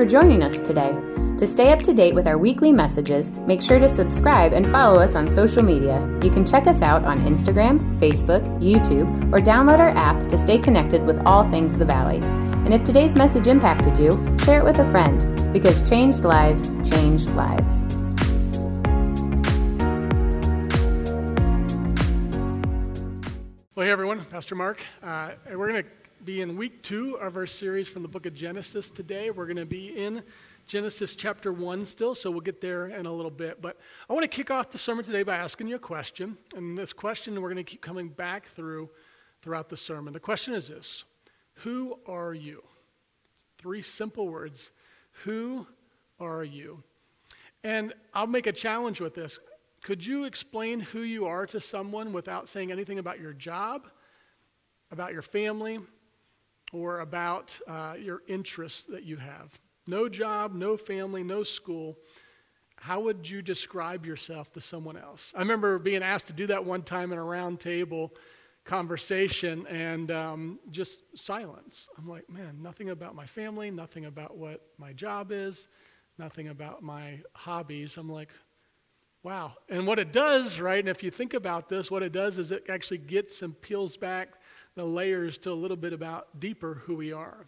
for joining us today. To stay up to date with our weekly messages, make sure to subscribe and follow us on social media. You can check us out on Instagram, Facebook, YouTube, or download our app to stay connected with all things the Valley. And if today's message impacted you, share it with a friend because changed lives change lives. Well, hey everyone, Pastor Mark. Uh, we're going to be in week two of our series from the book of Genesis today. We're going to be in Genesis chapter one still, so we'll get there in a little bit. But I want to kick off the sermon today by asking you a question. And this question we're going to keep coming back through throughout the sermon. The question is this Who are you? Three simple words. Who are you? And I'll make a challenge with this. Could you explain who you are to someone without saying anything about your job, about your family, or about uh, your interests that you have? No job, no family, no school. How would you describe yourself to someone else? I remember being asked to do that one time in a round table conversation and um, just silence. I'm like, man, nothing about my family, nothing about what my job is, nothing about my hobbies. I'm like, Wow. And what it does, right, and if you think about this, what it does is it actually gets and peels back the layers to a little bit about deeper who we are.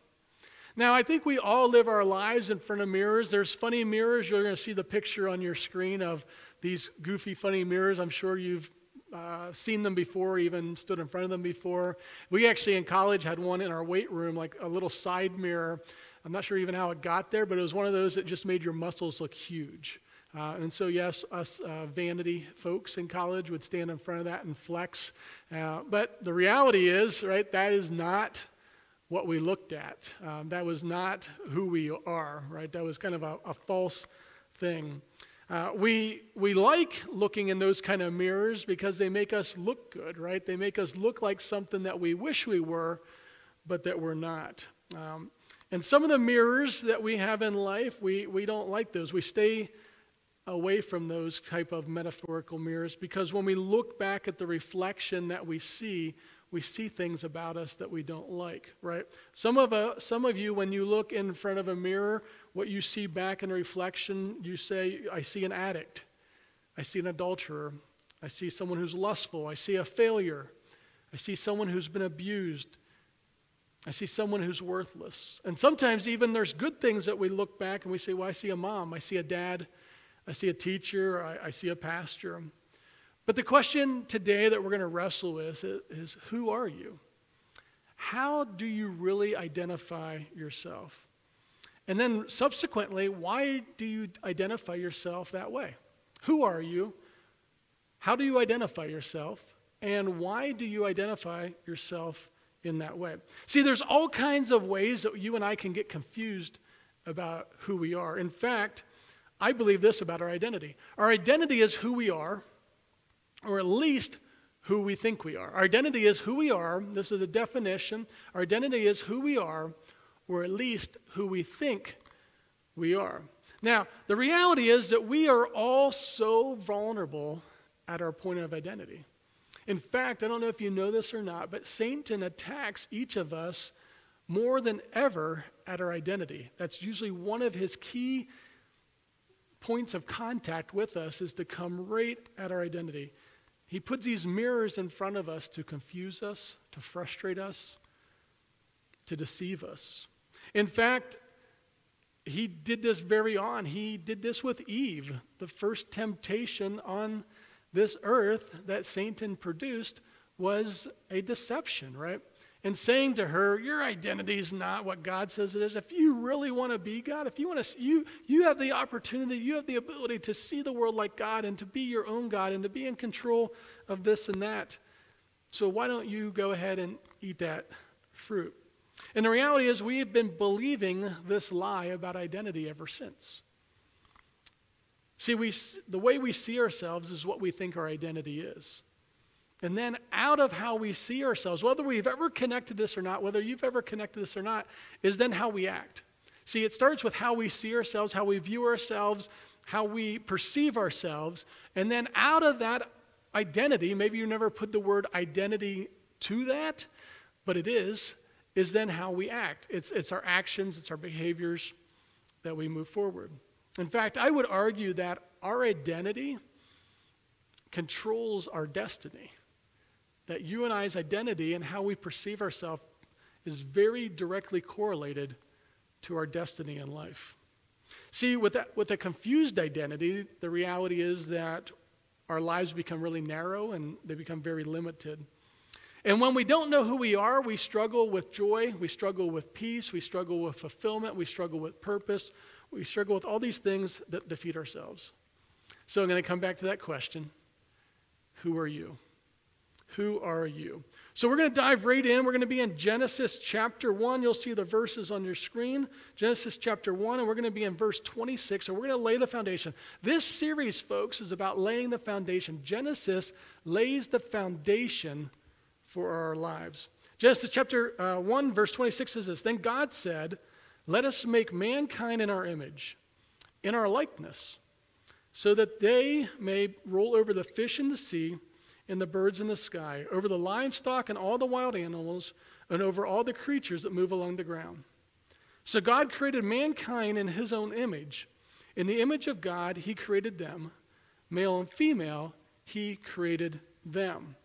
Now, I think we all live our lives in front of mirrors. There's funny mirrors. You're going to see the picture on your screen of these goofy, funny mirrors. I'm sure you've uh, seen them before, even stood in front of them before. We actually in college had one in our weight room, like a little side mirror. I'm not sure even how it got there, but it was one of those that just made your muscles look huge. Uh, and so, yes, us uh, vanity folks in college would stand in front of that and flex. Uh, but the reality is, right, that is not what we looked at. Um, that was not who we are, right? That was kind of a, a false thing. Uh, we, we like looking in those kind of mirrors because they make us look good, right? They make us look like something that we wish we were, but that we're not. Um, and some of the mirrors that we have in life, we, we don't like those. We stay away from those type of metaphorical mirrors because when we look back at the reflection that we see we see things about us that we don't like right? Some of, uh, some of you when you look in front of a mirror what you see back in reflection you say i see an addict. I see an adulterer. I see someone who's lustful. I see a failure. I see someone who's been abused. I see someone who's worthless. And sometimes even there's good things that we look back and we say, well, I see a mom, I see a dad, I see a teacher, I, I see a pastor. But the question today that we're going to wrestle with is, is who are you? How do you really identify yourself? And then subsequently, why do you identify yourself that way? Who are you? How do you identify yourself? And why do you identify yourself in that way? See, there's all kinds of ways that you and I can get confused about who we are. In fact, I believe this about our identity our identity is who we are, or at least who we think we are. Our identity is who we are. This is a definition. Our identity is who we are, or at least who we think we are. Now, the reality is that we are all so vulnerable at our point of identity. In fact, I don't know if you know this or not, but Satan attacks each of us more than ever at our identity. That's usually one of his key points of contact with us is to come right at our identity. He puts these mirrors in front of us to confuse us, to frustrate us, to deceive us. In fact, he did this very on. He did this with Eve. The first temptation on this earth that Satan produced was a deception, right? And saying to her, Your identity is not what God says it is. If you really want to be God, if you want to, you, you have the opportunity, you have the ability to see the world like God and to be your own God and to be in control of this and that. So why don't you go ahead and eat that fruit? And the reality is, we have been believing this lie about identity ever since. See, we, the way we see ourselves is what we think our identity is. And then out of how we see ourselves, whether we've ever connected this or not, whether you've ever connected this or not, is then how we act. See, it starts with how we see ourselves, how we view ourselves, how we perceive ourselves. And then out of that identity, maybe you never put the word identity to that, but it is, is then how we act. It's, it's our actions, it's our behaviors, that we move forward. In fact, I would argue that our identity controls our destiny. That you and I's identity and how we perceive ourselves is very directly correlated to our destiny in life. See, with, that, with a confused identity, the reality is that our lives become really narrow and they become very limited. And when we don't know who we are, we struggle with joy, we struggle with peace, we struggle with fulfillment, we struggle with purpose, we struggle with all these things that defeat ourselves. So I'm going to come back to that question Who are you? Who are you? So we're going to dive right in. We're going to be in Genesis chapter 1. You'll see the verses on your screen. Genesis chapter 1, and we're going to be in verse 26. So we're going to lay the foundation. This series, folks, is about laying the foundation. Genesis lays the foundation for our lives. Genesis chapter uh, 1, verse 26 says this Then God said, Let us make mankind in our image, in our likeness, so that they may rule over the fish in the sea and the birds in the sky, over the livestock and all the wild animals, and over all the creatures that move along the ground. So God created mankind in his own image. In the image of God, he created them. Male and female, he created them.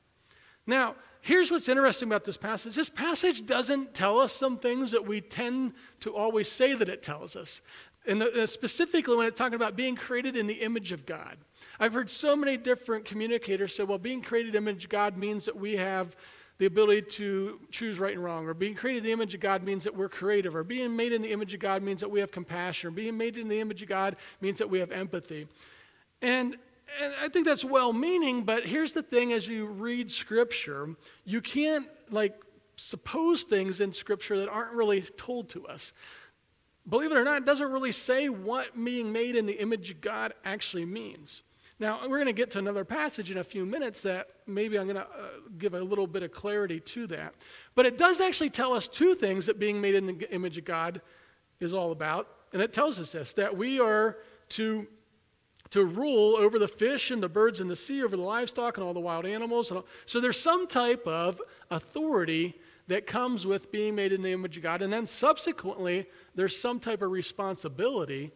Now, here's what's interesting about this passage this passage doesn't tell us some things that we tend to always say that it tells us. And uh, specifically, when it's talking about being created in the image of God. I've heard so many different communicators say, well, being created in the image of God means that we have the ability to choose right and wrong, or being created in the image of God means that we're creative, or being made in the image of God means that we have compassion, or being made in the image of God means that we have empathy. And, and I think that's well meaning, but here's the thing as you read Scripture, you can't like suppose things in Scripture that aren't really told to us believe it or not, it doesn't really say what being made in the image of God actually means. Now, we're going to get to another passage in a few minutes that maybe I'm going to uh, give a little bit of clarity to that. But it does actually tell us two things that being made in the image of God is all about. And it tells us this that we are to, to rule over the fish and the birds in the sea, over the livestock and all the wild animals. So there's some type of authority that comes with being made in the image of God. And then subsequently, there's some type of responsibility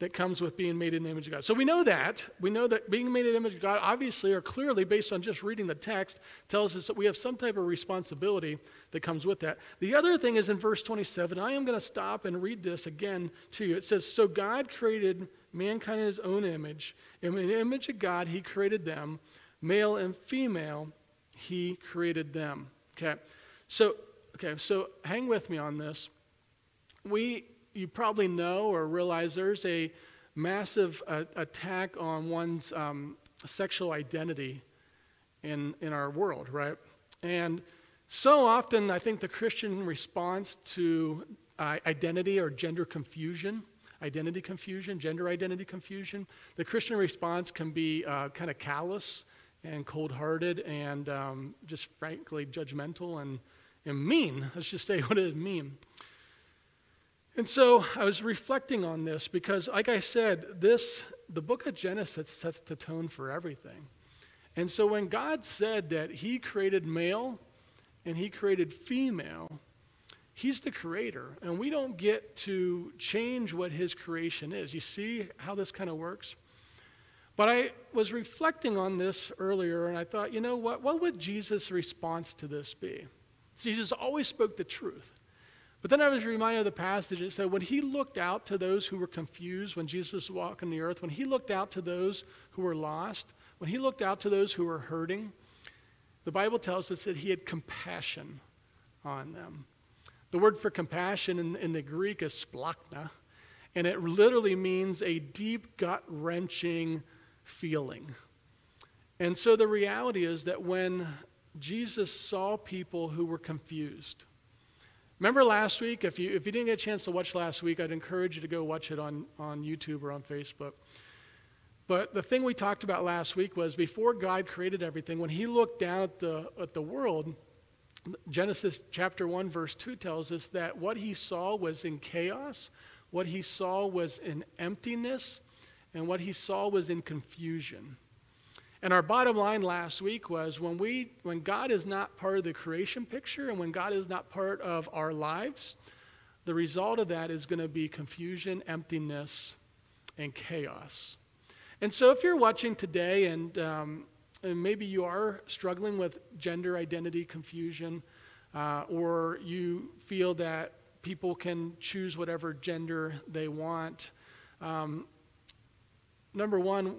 that comes with being made in the image of God. So we know that. We know that being made in the image of God, obviously, or clearly, based on just reading the text, tells us that we have some type of responsibility that comes with that. The other thing is in verse 27. I am going to stop and read this again to you. It says, So God created mankind in his own image. In the image of God, he created them. Male and female, he created them. Okay. So, okay, so hang with me on this we, you probably know or realize there's a massive uh, attack on one's um, sexual identity in, in our world, right? And so often, I think the Christian response to uh, identity or gender confusion, identity confusion, gender identity confusion, the Christian response can be uh, kind of callous and cold hearted and um, just frankly judgmental and, and mean. Let's just say what it mean. And so I was reflecting on this because, like I said, this, the book of Genesis sets the tone for everything. And so when God said that He created male and He created female, He's the creator, and we don't get to change what His creation is. You see how this kind of works? But I was reflecting on this earlier, and I thought, you know what? What would Jesus' response to this be? Jesus always spoke the truth. But then I was reminded of the passage. It said, when he looked out to those who were confused when Jesus was walking the earth, when he looked out to those who were lost, when he looked out to those who were hurting, the Bible tells us that he had compassion on them. The word for compassion in, in the Greek is splachna, and it literally means a deep, gut wrenching feeling. And so the reality is that when Jesus saw people who were confused, Remember last week? If you, if you didn't get a chance to watch last week, I'd encourage you to go watch it on, on YouTube or on Facebook. But the thing we talked about last week was before God created everything, when He looked down at the, at the world, Genesis chapter 1, verse 2 tells us that what He saw was in chaos, what He saw was in emptiness, and what He saw was in confusion. And our bottom line last week was when, we, when God is not part of the creation picture and when God is not part of our lives, the result of that is going to be confusion, emptiness, and chaos. And so, if you're watching today and, um, and maybe you are struggling with gender identity confusion, uh, or you feel that people can choose whatever gender they want, um, number one,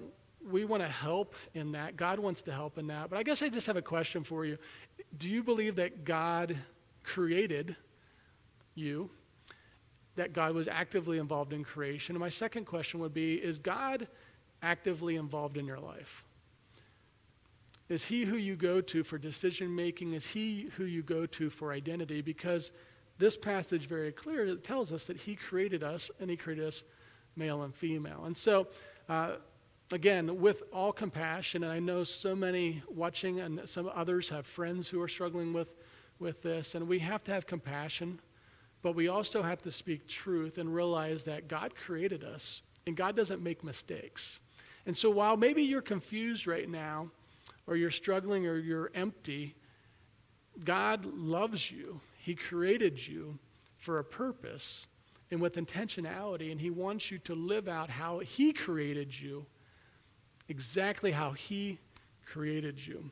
we want to help in that. God wants to help in that. But I guess I just have a question for you. Do you believe that God created you? That God was actively involved in creation? And my second question would be Is God actively involved in your life? Is he who you go to for decision making? Is he who you go to for identity? Because this passage very clear tells us that he created us and he created us male and female. And so, uh, again, with all compassion, and I know so many watching and some others have friends who are struggling with, with this, and we have to have compassion, but we also have to speak truth and realize that God created us and God doesn't make mistakes. And so while maybe you're confused right now, or you're struggling, or you're empty, God loves you. He created you for a purpose and with intentionality, and He wants you to live out how He created you, exactly how He created you.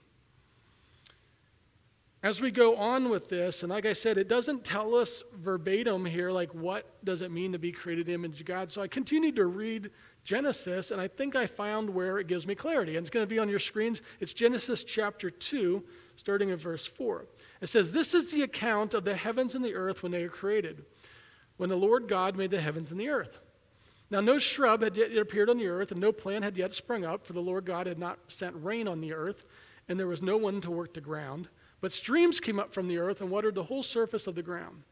As we go on with this, and like I said, it doesn't tell us verbatim here, like what does it mean to be created image of God. So I continued to read Genesis, and I think I found where it gives me clarity. And it's going to be on your screens. It's Genesis chapter 2, starting in verse 4. It says, This is the account of the heavens and the earth when they were created, when the Lord God made the heavens and the earth. Now, no shrub had yet appeared on the earth, and no plant had yet sprung up, for the Lord God had not sent rain on the earth, and there was no one to work the ground. But streams came up from the earth and watered the whole surface of the ground.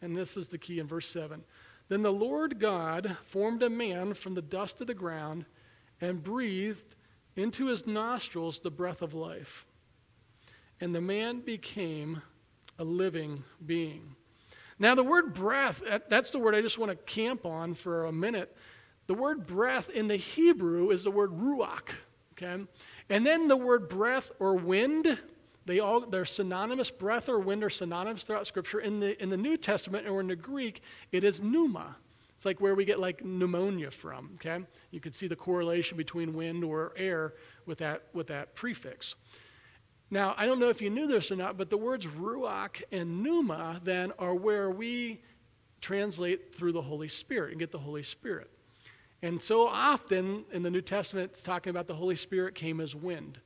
And this is the key in verse 7. Then the Lord God formed a man from the dust of the ground and breathed into his nostrils the breath of life. And the man became a living being. Now, the word breath, that's the word I just want to camp on for a minute. The word breath in the Hebrew is the word ruach, okay? And then the word breath or wind they all, they're synonymous. Breath or wind are synonymous throughout Scripture. In the, in the New Testament or in the Greek, it is pneuma. It's like where we get like pneumonia from, okay? You can see the correlation between wind or air with that, with that prefix. Now, I don't know if you knew this or not, but the words ruach and pneuma then are where we translate through the Holy Spirit and get the Holy Spirit. And so often in the New Testament, it's talking about the Holy Spirit came as wind.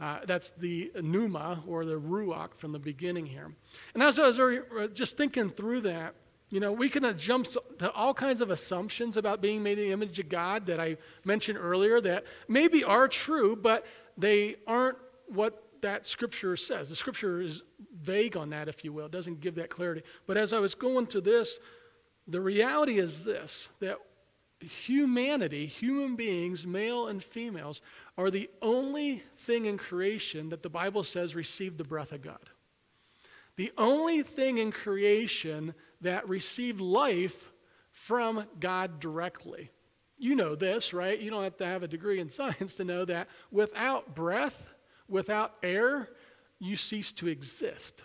Uh, that's the pneuma or the ruach from the beginning here. And as I was uh, just thinking through that, you know, we can jump to all kinds of assumptions about being made in the image of God that I mentioned earlier that maybe are true, but they aren't what that scripture says. The scripture is vague on that, if you will. It doesn't give that clarity. But as I was going through this, the reality is this that humanity, human beings, male and females, are the only thing in creation that the Bible says received the breath of God. The only thing in creation that received life from God directly. You know this, right? You don't have to have a degree in science to know that without breath, without air, you cease to exist.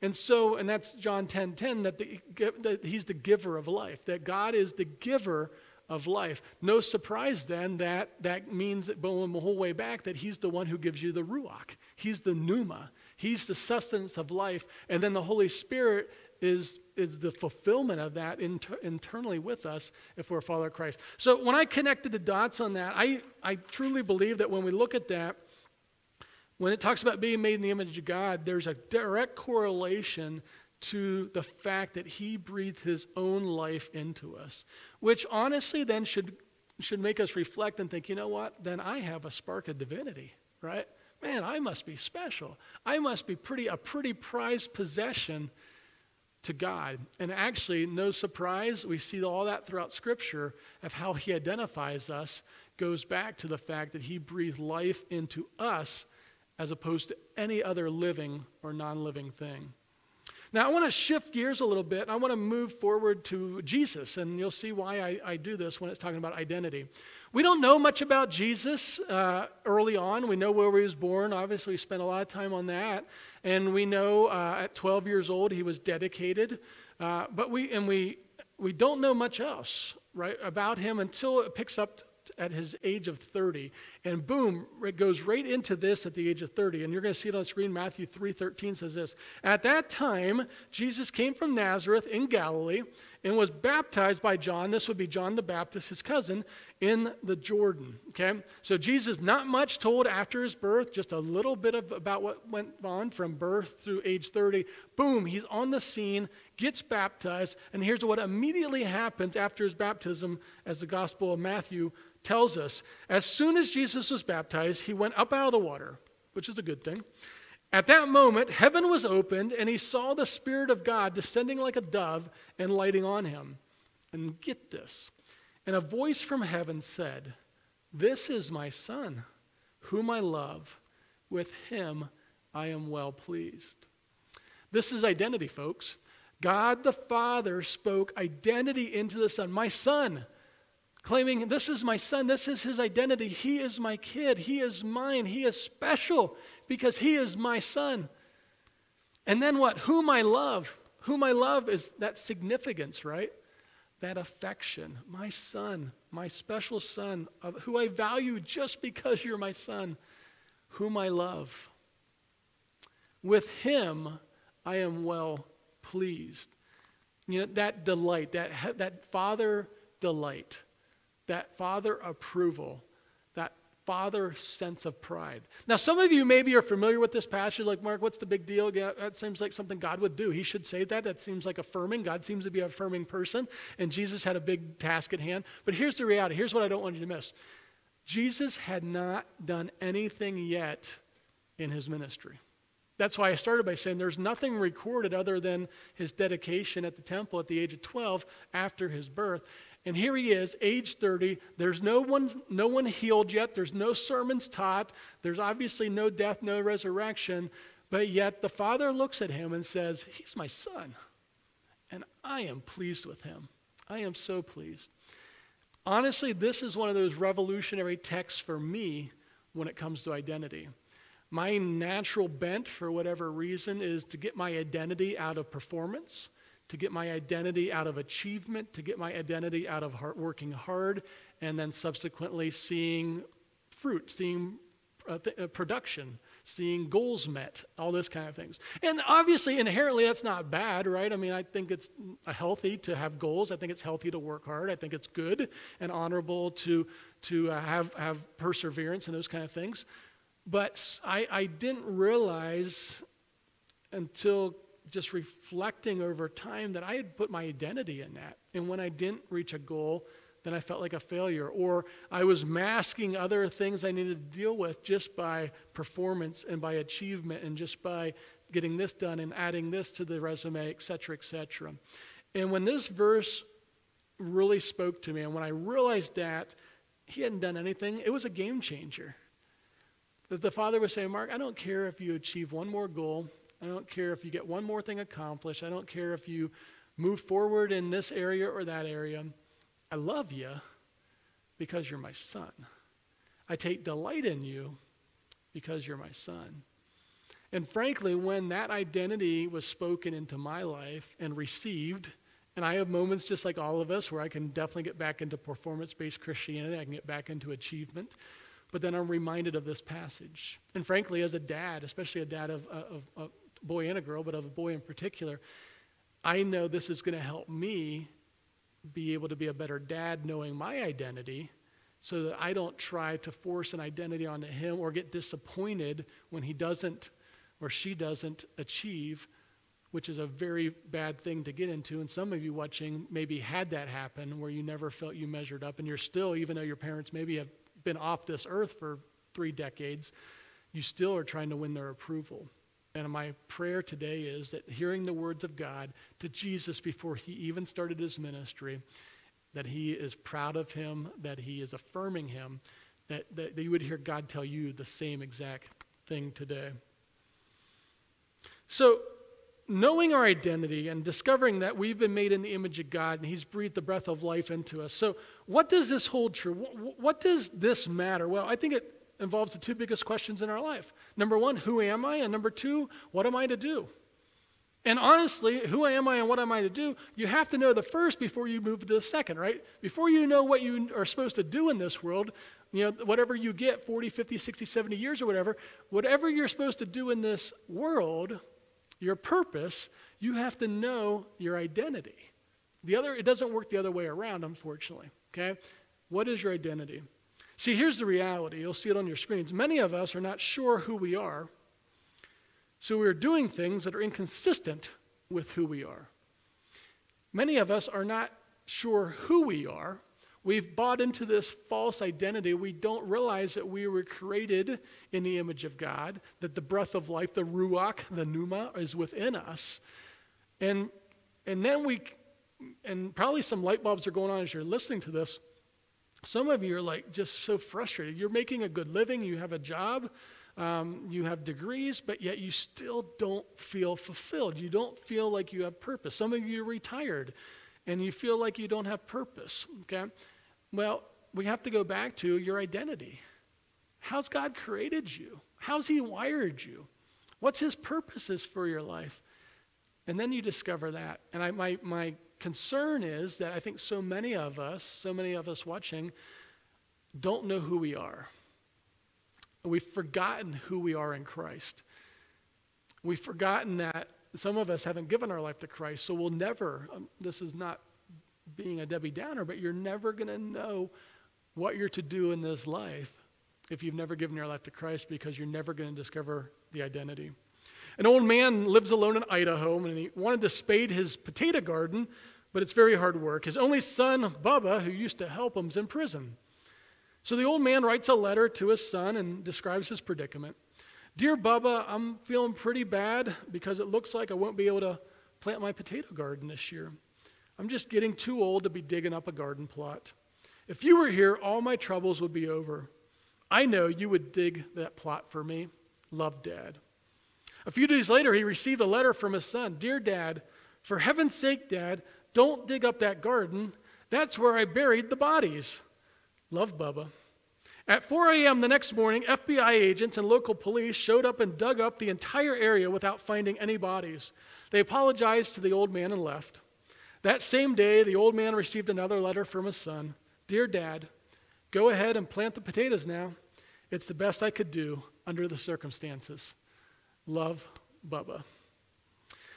And so, and that's John 10 10, that, the, that he's the giver of life, that God is the giver of life. No surprise then that that means that going the whole way back that he's the one who gives you the ruach. He's the pneuma. He's the sustenance of life. And then the Holy Spirit is, is the fulfillment of that inter- internally with us if we're a follower of Christ. So when I connected the dots on that, I, I truly believe that when we look at that, when it talks about being made in the image of God, there's a direct correlation to the fact that he breathed his own life into us, which honestly then should, should make us reflect and think, you know what? Then I have a spark of divinity, right? Man, I must be special. I must be pretty a pretty prized possession to God. And actually, no surprise, we see all that throughout Scripture of how he identifies us goes back to the fact that he breathed life into us as opposed to any other living or non living thing. Now, I want to shift gears a little bit. I want to move forward to Jesus, and you'll see why I, I do this when it's talking about identity. We don't know much about Jesus uh, early on. We know where he was born. Obviously, we spent a lot of time on that. And we know uh, at 12 years old he was dedicated. Uh, but we, and we, we don't know much else, right, about him until it picks up at his age of 30 and boom it goes right into this at the age of 30 and you're going to see it on screen. Matthew 3.13 says this at that time jesus came from nazareth in galilee and was baptized by john this would be john the baptist his cousin in the jordan okay? So jesus not much told after his birth just a little bit of about what went on from birth through age 30 boom he's on the scene gets baptized and here's what immediately happens after his baptism as the gospel of matthew tells us as soon as Jesus was baptized, he went up out of the water, which is a good thing. At that moment, heaven was opened, and he saw the Spirit of God descending like a dove and lighting on him. And get this. And a voice from heaven said, This is my Son, whom I love. With him I am well pleased. This is identity, folks. God the Father spoke identity into the Son. My Son claiming, This is my son, this is his identity. He is my kid, he is mine, he is special because he is my son. And then what? Whom I love. Whom I love is that significance, right? That affection. My son, my special son, who I value just because you're my son, whom I love. With him I am well pleased. You know, that delight, that, that father delight that father approval, that father sense of pride. Now, some of you maybe are familiar with this passage, like, Mark, what's the big deal? Yeah, that seems like something God would do. He should say that. That seems like affirming. God seems to be an affirming person, and Jesus had a big task at hand. But here's the reality here's what I don't want you to miss Jesus had not done anything yet in his ministry. That's why I started by saying there's nothing recorded other than his dedication at the temple at the age of 12 after his birth. And here he is, age 30. There's no one, no one healed yet. There's no sermons taught. There's obviously no death, no resurrection. But yet the father looks at him and says, He's my son. And I am pleased with him. I am so pleased. Honestly, this is one of those revolutionary texts for me when it comes to identity. My natural bent, for whatever reason, is to get my identity out of performance to get my identity out of achievement, to get my identity out of hard, working hard, and then subsequently seeing fruit, seeing uh, th- uh, production, seeing goals met, all those kind of things. And obviously, inherently, that's not bad, right? I mean, I think it's healthy to have goals. I think it's healthy to work hard. I think it's good and honorable to, to uh, have, have perseverance and those kind of things. But I, I didn't realize until just reflecting over time that I had put my identity in that. And when I didn't reach a goal, then I felt like a failure. Or I was masking other things I needed to deal with just by performance and by achievement and just by getting this done and adding this to the resume, et cetera, et cetera. And when this verse really spoke to me, and when I realized that he hadn't done anything, it was a game changer. That the father was saying, Mark, I don't care if you achieve one more goal. I don't care if you get one more thing accomplished. I don't care if you move forward in this area or that area. I love you because you're my son. I take delight in you because you're my son. And frankly, when that identity was spoken into my life and received, and I have moments just like all of us where I can definitely get back into performance based Christianity, I can get back into achievement. But then I'm reminded of this passage. And frankly, as a dad, especially a dad of, of, of boy and a girl, but of a boy in particular, I know this is going to help me be able to be a better dad knowing my identity so that I don't try to force an identity onto him or get disappointed when he doesn't or she doesn't achieve, which is a very bad thing to get into. And some of you watching maybe had that happen where you never felt you measured up, and you're still, even though your parents maybe have been off this earth for three decades, you still are trying to win their approval. And my prayer today is that hearing the words of God to Jesus before he even started his ministry, that he is proud of him, that he is affirming him, that, that, that you would hear God tell you the same exact thing today. So, knowing our identity and discovering that we've been made in the image of God and He's breathed the breath of life into us. So, what does this hold true? What does this matter? Well, I think it involves the two biggest questions in our life. Number one, who am I? And number two, what am I to do? And honestly, who am I and what am I to do? You have to know the first before you move to the second, right? Before you know what you are supposed to do in this world, you know, whatever you get 40, 50, 60, 70 years or whatever, whatever you're supposed to do in this world, your purpose, you have to know your identity. The other, it doesn't work the other way around, unfortunately. Okay? What is your identity? See, here's the reality. You'll see it on your screens. Many of us are not sure who we are, so we're doing things that are inconsistent with who we are. Many of us are not sure who we are, We've bought into this false identity. We don't realize that we were created in the image of God, that the breath of life, the ruach, the pneuma, is within us. And, and then we, and probably some light bulbs are going on as you're listening to this. Some of you are like just so frustrated. You're making a good living, you have a job, um, you have degrees, but yet you still don't feel fulfilled. You don't feel like you have purpose. Some of you are retired and you feel like you don't have purpose. Okay? Well, we have to go back to your identity. How's God created you? How's He wired you? What's His purposes for your life? And then you discover that. And I, my, my concern is that I think so many of us, so many of us watching, don't know who we are. We've forgotten who we are in Christ. We've forgotten that some of us haven't given our life to Christ, so we'll never, um, this is not being a Debbie Downer, but you're never going to know what you're to do in this life if you've never given your life to Christ because you're never going to discover the identity. An old man lives alone in Idaho and he wanted to spade his potato garden, but it's very hard work. His only son, Bubba, who used to help him, is in prison. So the old man writes a letter to his son and describes his predicament. Dear Bubba, I'm feeling pretty bad because it looks like I won't be able to plant my potato garden this year. I'm just getting too old to be digging up a garden plot. If you were here, all my troubles would be over. I know you would dig that plot for me. Love, Dad. A few days later, he received a letter from his son Dear Dad, for heaven's sake, Dad, don't dig up that garden. That's where I buried the bodies. Love, Bubba. At 4 a.m. the next morning, FBI agents and local police showed up and dug up the entire area without finding any bodies. They apologized to the old man and left. That same day, the old man received another letter from his son Dear Dad, go ahead and plant the potatoes now. It's the best I could do under the circumstances. Love, Bubba.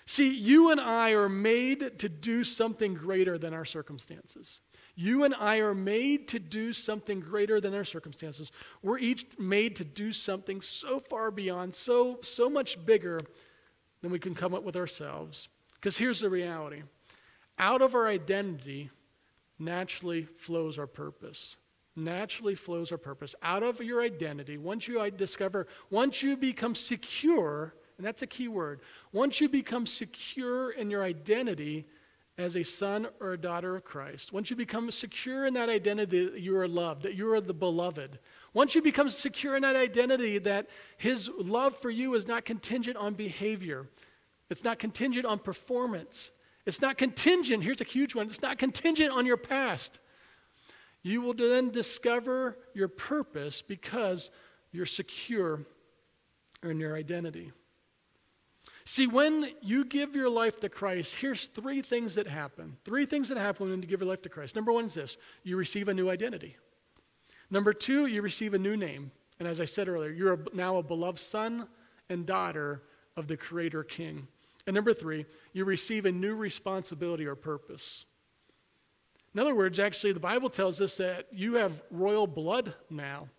See, you and I are made to do something greater than our circumstances. You and I are made to do something greater than our circumstances. We're each made to do something so far beyond, so, so much bigger than we can come up with ourselves. Because here's the reality out of our identity naturally flows our purpose. Naturally flows our purpose. Out of your identity, once you discover, once you become secure, and that's a key word, once you become secure in your identity as a son or a daughter of Christ, once you become secure in that identity that you are loved, that you are the beloved, once you become secure in that identity that his love for you is not contingent on behavior, it's not contingent on performance, it's not contingent, here's a huge one, it's not contingent on your past. You will then discover your purpose because you're secure in your identity. See, when you give your life to Christ, here's three things that happen. Three things that happen when you give your life to Christ. Number one is this you receive a new identity. Number two, you receive a new name. And as I said earlier, you're now a beloved son and daughter of the Creator King. And number three, you receive a new responsibility or purpose. In other words, actually, the Bible tells us that you have royal blood now.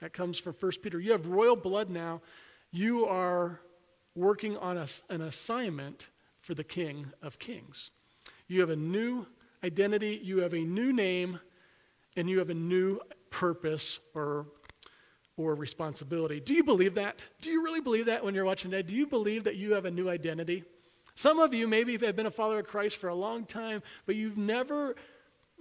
That comes from 1 Peter. You have royal blood now. You are working on a, an assignment for the King of Kings. You have a new identity, you have a new name, and you have a new purpose or, or responsibility. Do you believe that? Do you really believe that when you're watching that? Do you believe that you have a new identity? Some of you maybe have been a follower of Christ for a long time, but you've never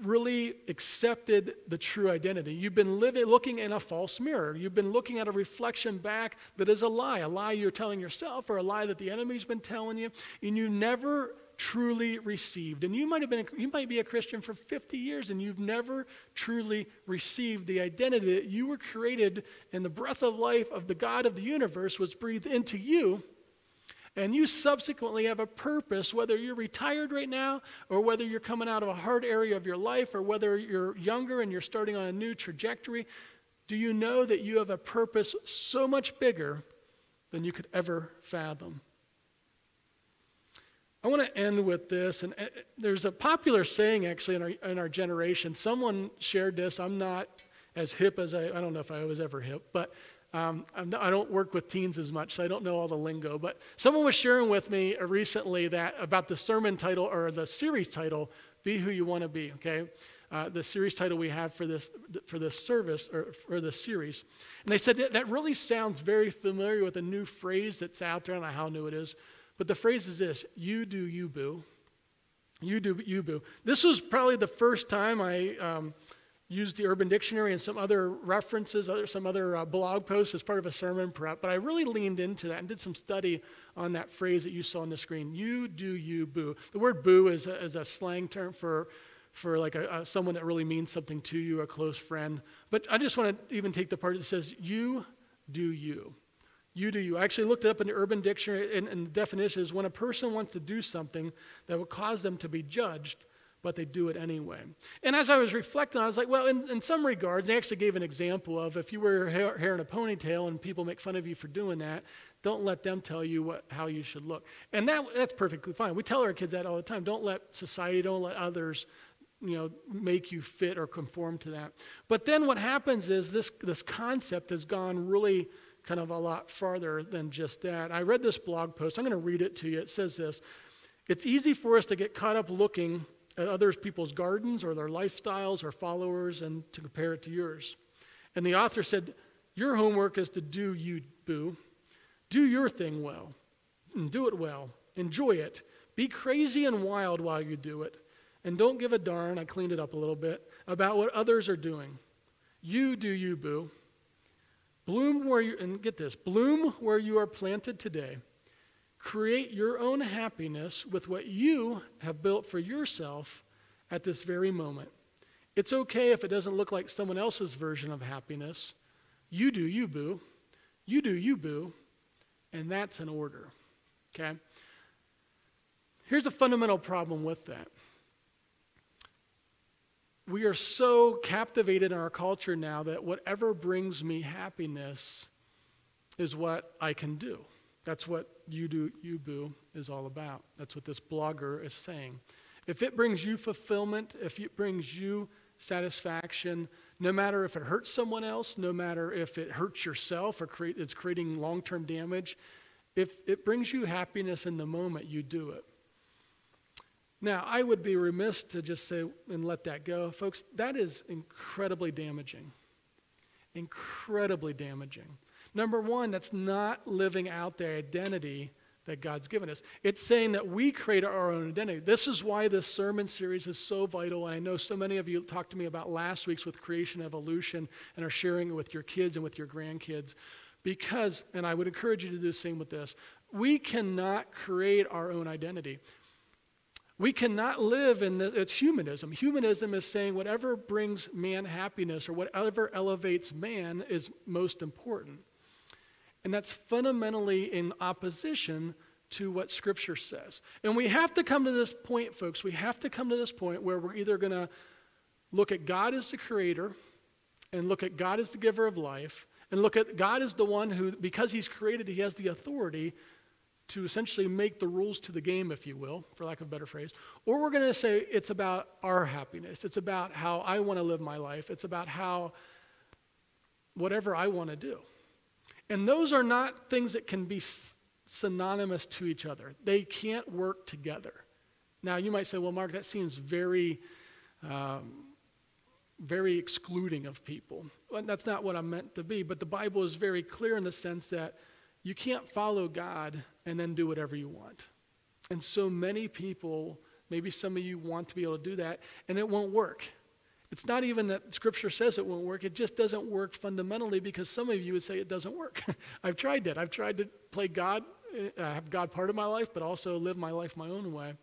really accepted the true identity. You've been living, looking in a false mirror. You've been looking at a reflection back that is a lie, a lie you're telling yourself or a lie that the enemy's been telling you, and you never truly received. And you might have been you might be a Christian for 50 years and you've never truly received the identity that you were created and the breath of life of the God of the universe was breathed into you and you subsequently have a purpose, whether you're retired right now, or whether you're coming out of a hard area of your life, or whether you're younger and you're starting on a new trajectory. Do you know that you have a purpose so much bigger than you could ever fathom? I want to end with this, and uh, there's a popular saying actually in our, in our generation. Someone shared this. I'm not as hip as I, I don't know if I was ever hip, but um, I don't work with teens as much, so I don't know all the lingo. But someone was sharing with me uh, recently that about the sermon title or the series title, "Be Who You Want to Be." Okay, uh, the series title we have for this for this service or for this series, and they said that, that really sounds very familiar with a new phrase that's out there. I don't know how new it is, but the phrase is this: "You do you, boo." You do you, boo. This was probably the first time I. Um, used the Urban Dictionary and some other references, other, some other uh, blog posts as part of a sermon prep, but I really leaned into that and did some study on that phrase that you saw on the screen. You do you, boo. The word boo is a, is a slang term for, for like a, a, someone that really means something to you, a close friend. But I just want to even take the part that says you do you. You do you. I actually looked up in the Urban Dictionary, and, and the definition is when a person wants to do something that would cause them to be judged but they do it anyway. And as I was reflecting, I was like, well, in, in some regards, they actually gave an example of if you wear hair, hair in a ponytail and people make fun of you for doing that, don't let them tell you what, how you should look. And that, that's perfectly fine. We tell our kids that all the time. Don't let society, don't let others you know, make you fit or conform to that. But then what happens is this, this concept has gone really kind of a lot farther than just that. I read this blog post. I'm going to read it to you. It says this It's easy for us to get caught up looking at other people's gardens or their lifestyles or followers and to compare it to yours. And the author said, Your homework is to do you, boo. Do your thing well, and do it well. Enjoy it. Be crazy and wild while you do it. And don't give a darn, I cleaned it up a little bit, about what others are doing. You do you, boo. Bloom where you, and get this, bloom where you are planted today Create your own happiness with what you have built for yourself at this very moment. It's okay if it doesn't look like someone else's version of happiness. You do you, boo. You do you, boo. And that's an order. Okay? Here's a fundamental problem with that. We are so captivated in our culture now that whatever brings me happiness is what I can do. That's what You Do You Boo is all about. That's what this blogger is saying. If it brings you fulfillment, if it brings you satisfaction, no matter if it hurts someone else, no matter if it hurts yourself or create, it's creating long term damage, if it brings you happiness in the moment, you do it. Now, I would be remiss to just say and let that go. Folks, that is incredibly damaging. Incredibly damaging. Number one, that's not living out the identity that God's given us. It's saying that we create our own identity. This is why this sermon series is so vital. And I know so many of you talked to me about last week's with creation evolution and are sharing it with your kids and with your grandkids. Because, and I would encourage you to do the same with this, we cannot create our own identity. We cannot live in this, it's humanism. Humanism is saying whatever brings man happiness or whatever elevates man is most important. And that's fundamentally in opposition to what Scripture says. And we have to come to this point, folks. We have to come to this point where we're either going to look at God as the creator and look at God as the giver of life and look at God as the one who, because He's created, He has the authority to essentially make the rules to the game, if you will, for lack of a better phrase. Or we're going to say it's about our happiness. It's about how I want to live my life. It's about how, whatever I want to do. And those are not things that can be synonymous to each other, they can't work together. Now, you might say, well, Mark, that seems very, um, very excluding of people. That's not what I'm meant to be, but the Bible is very clear in the sense that you can't follow God and then do whatever you want. And so many people Maybe some of you want to be able to do that, and it won't work. It's not even that Scripture says it won't work, it just doesn't work fundamentally because some of you would say it doesn't work. I've tried that. I've tried to play God, uh, have God part of my life, but also live my life my own way.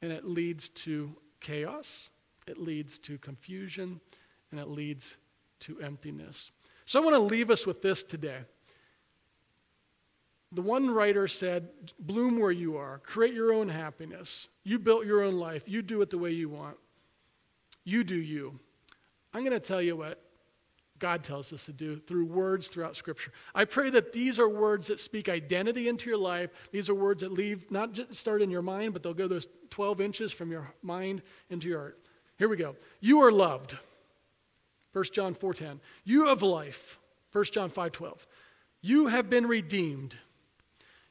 And it leads to chaos, it leads to confusion, and it leads to emptiness. So I want to leave us with this today. The one writer said, Bloom where you are, create your own happiness. You built your own life, you do it the way you want. You do you. I'm going to tell you what God tells us to do through words throughout Scripture. I pray that these are words that speak identity into your life. These are words that leave, not just start in your mind, but they'll go those 12 inches from your mind into your heart. Here we go. You are loved. 1 John 4:10. You have life. 1 John 5:12. You have been redeemed.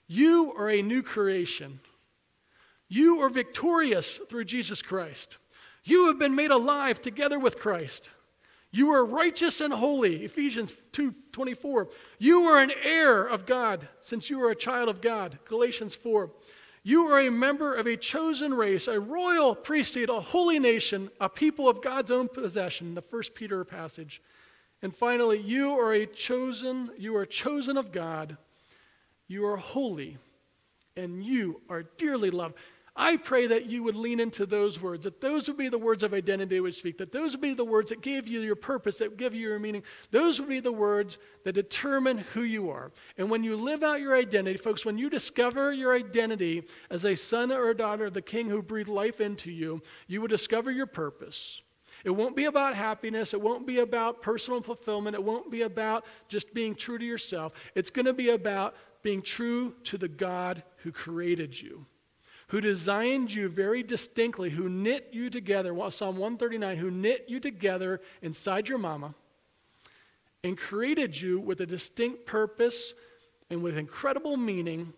You are a new creation. You are victorious through Jesus Christ. You have been made alive together with Christ. You are righteous and holy, Ephesians 2:24. You are an heir of God since you are a child of God, Galatians 4. You are a member of a chosen race, a royal priesthood, a holy nation, a people of God's own possession, the first Peter passage. And finally, you are a chosen, you are chosen of God. You are holy and you are dearly loved. I pray that you would lean into those words, that those would be the words of identity would speak, that those would be the words that give you your purpose, that give you your meaning. Those would be the words that determine who you are. And when you live out your identity, folks, when you discover your identity as a son or a daughter of the king who breathed life into you, you will discover your purpose. It won't be about happiness. It won't be about personal fulfillment. It won't be about just being true to yourself. It's going to be about being true to the God who created you who designed you very distinctly, who knit you together, Psalm 139, who knit you together inside your mama and created you with a distinct purpose and with incredible meaning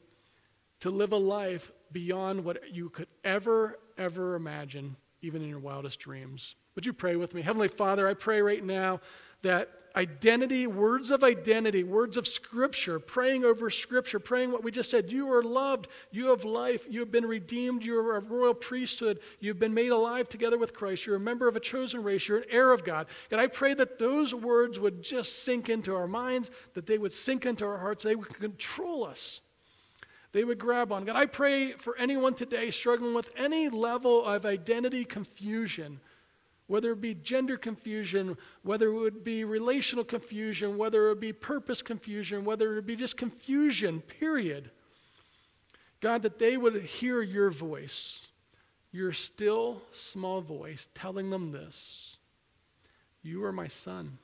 to live a life beyond what you could ever, ever imagine, even in your wildest dreams. Would you pray with me? Heavenly Father, I pray right now that identity, words of identity, words of scripture, praying over scripture, praying what we just said. You are loved. You have life. You have been redeemed. You are a royal priesthood. You've been made alive together with Christ. You're a member of a chosen race. You're an heir of God. And I pray that those words would just sink into our minds, that they would sink into our hearts, they would control us. They would grab on. God, I pray for anyone today struggling with any level of identity confusion whether it be gender confusion, whether it would be relational confusion, whether it would be purpose confusion, whether it would be just confusion, period. God, that they would hear your voice, your still small voice, telling them this You are my son,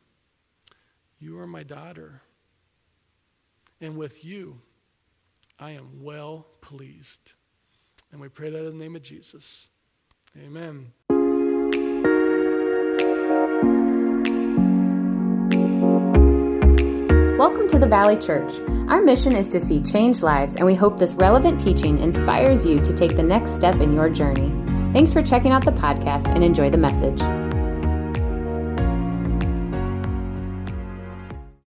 you are my daughter, and with you I am well pleased. And we pray that in the name of Jesus. Amen. Welcome to the Valley Church. Our mission is to see change lives, and we hope this relevant teaching inspires you to take the next step in your journey. Thanks for checking out the podcast and enjoy the message.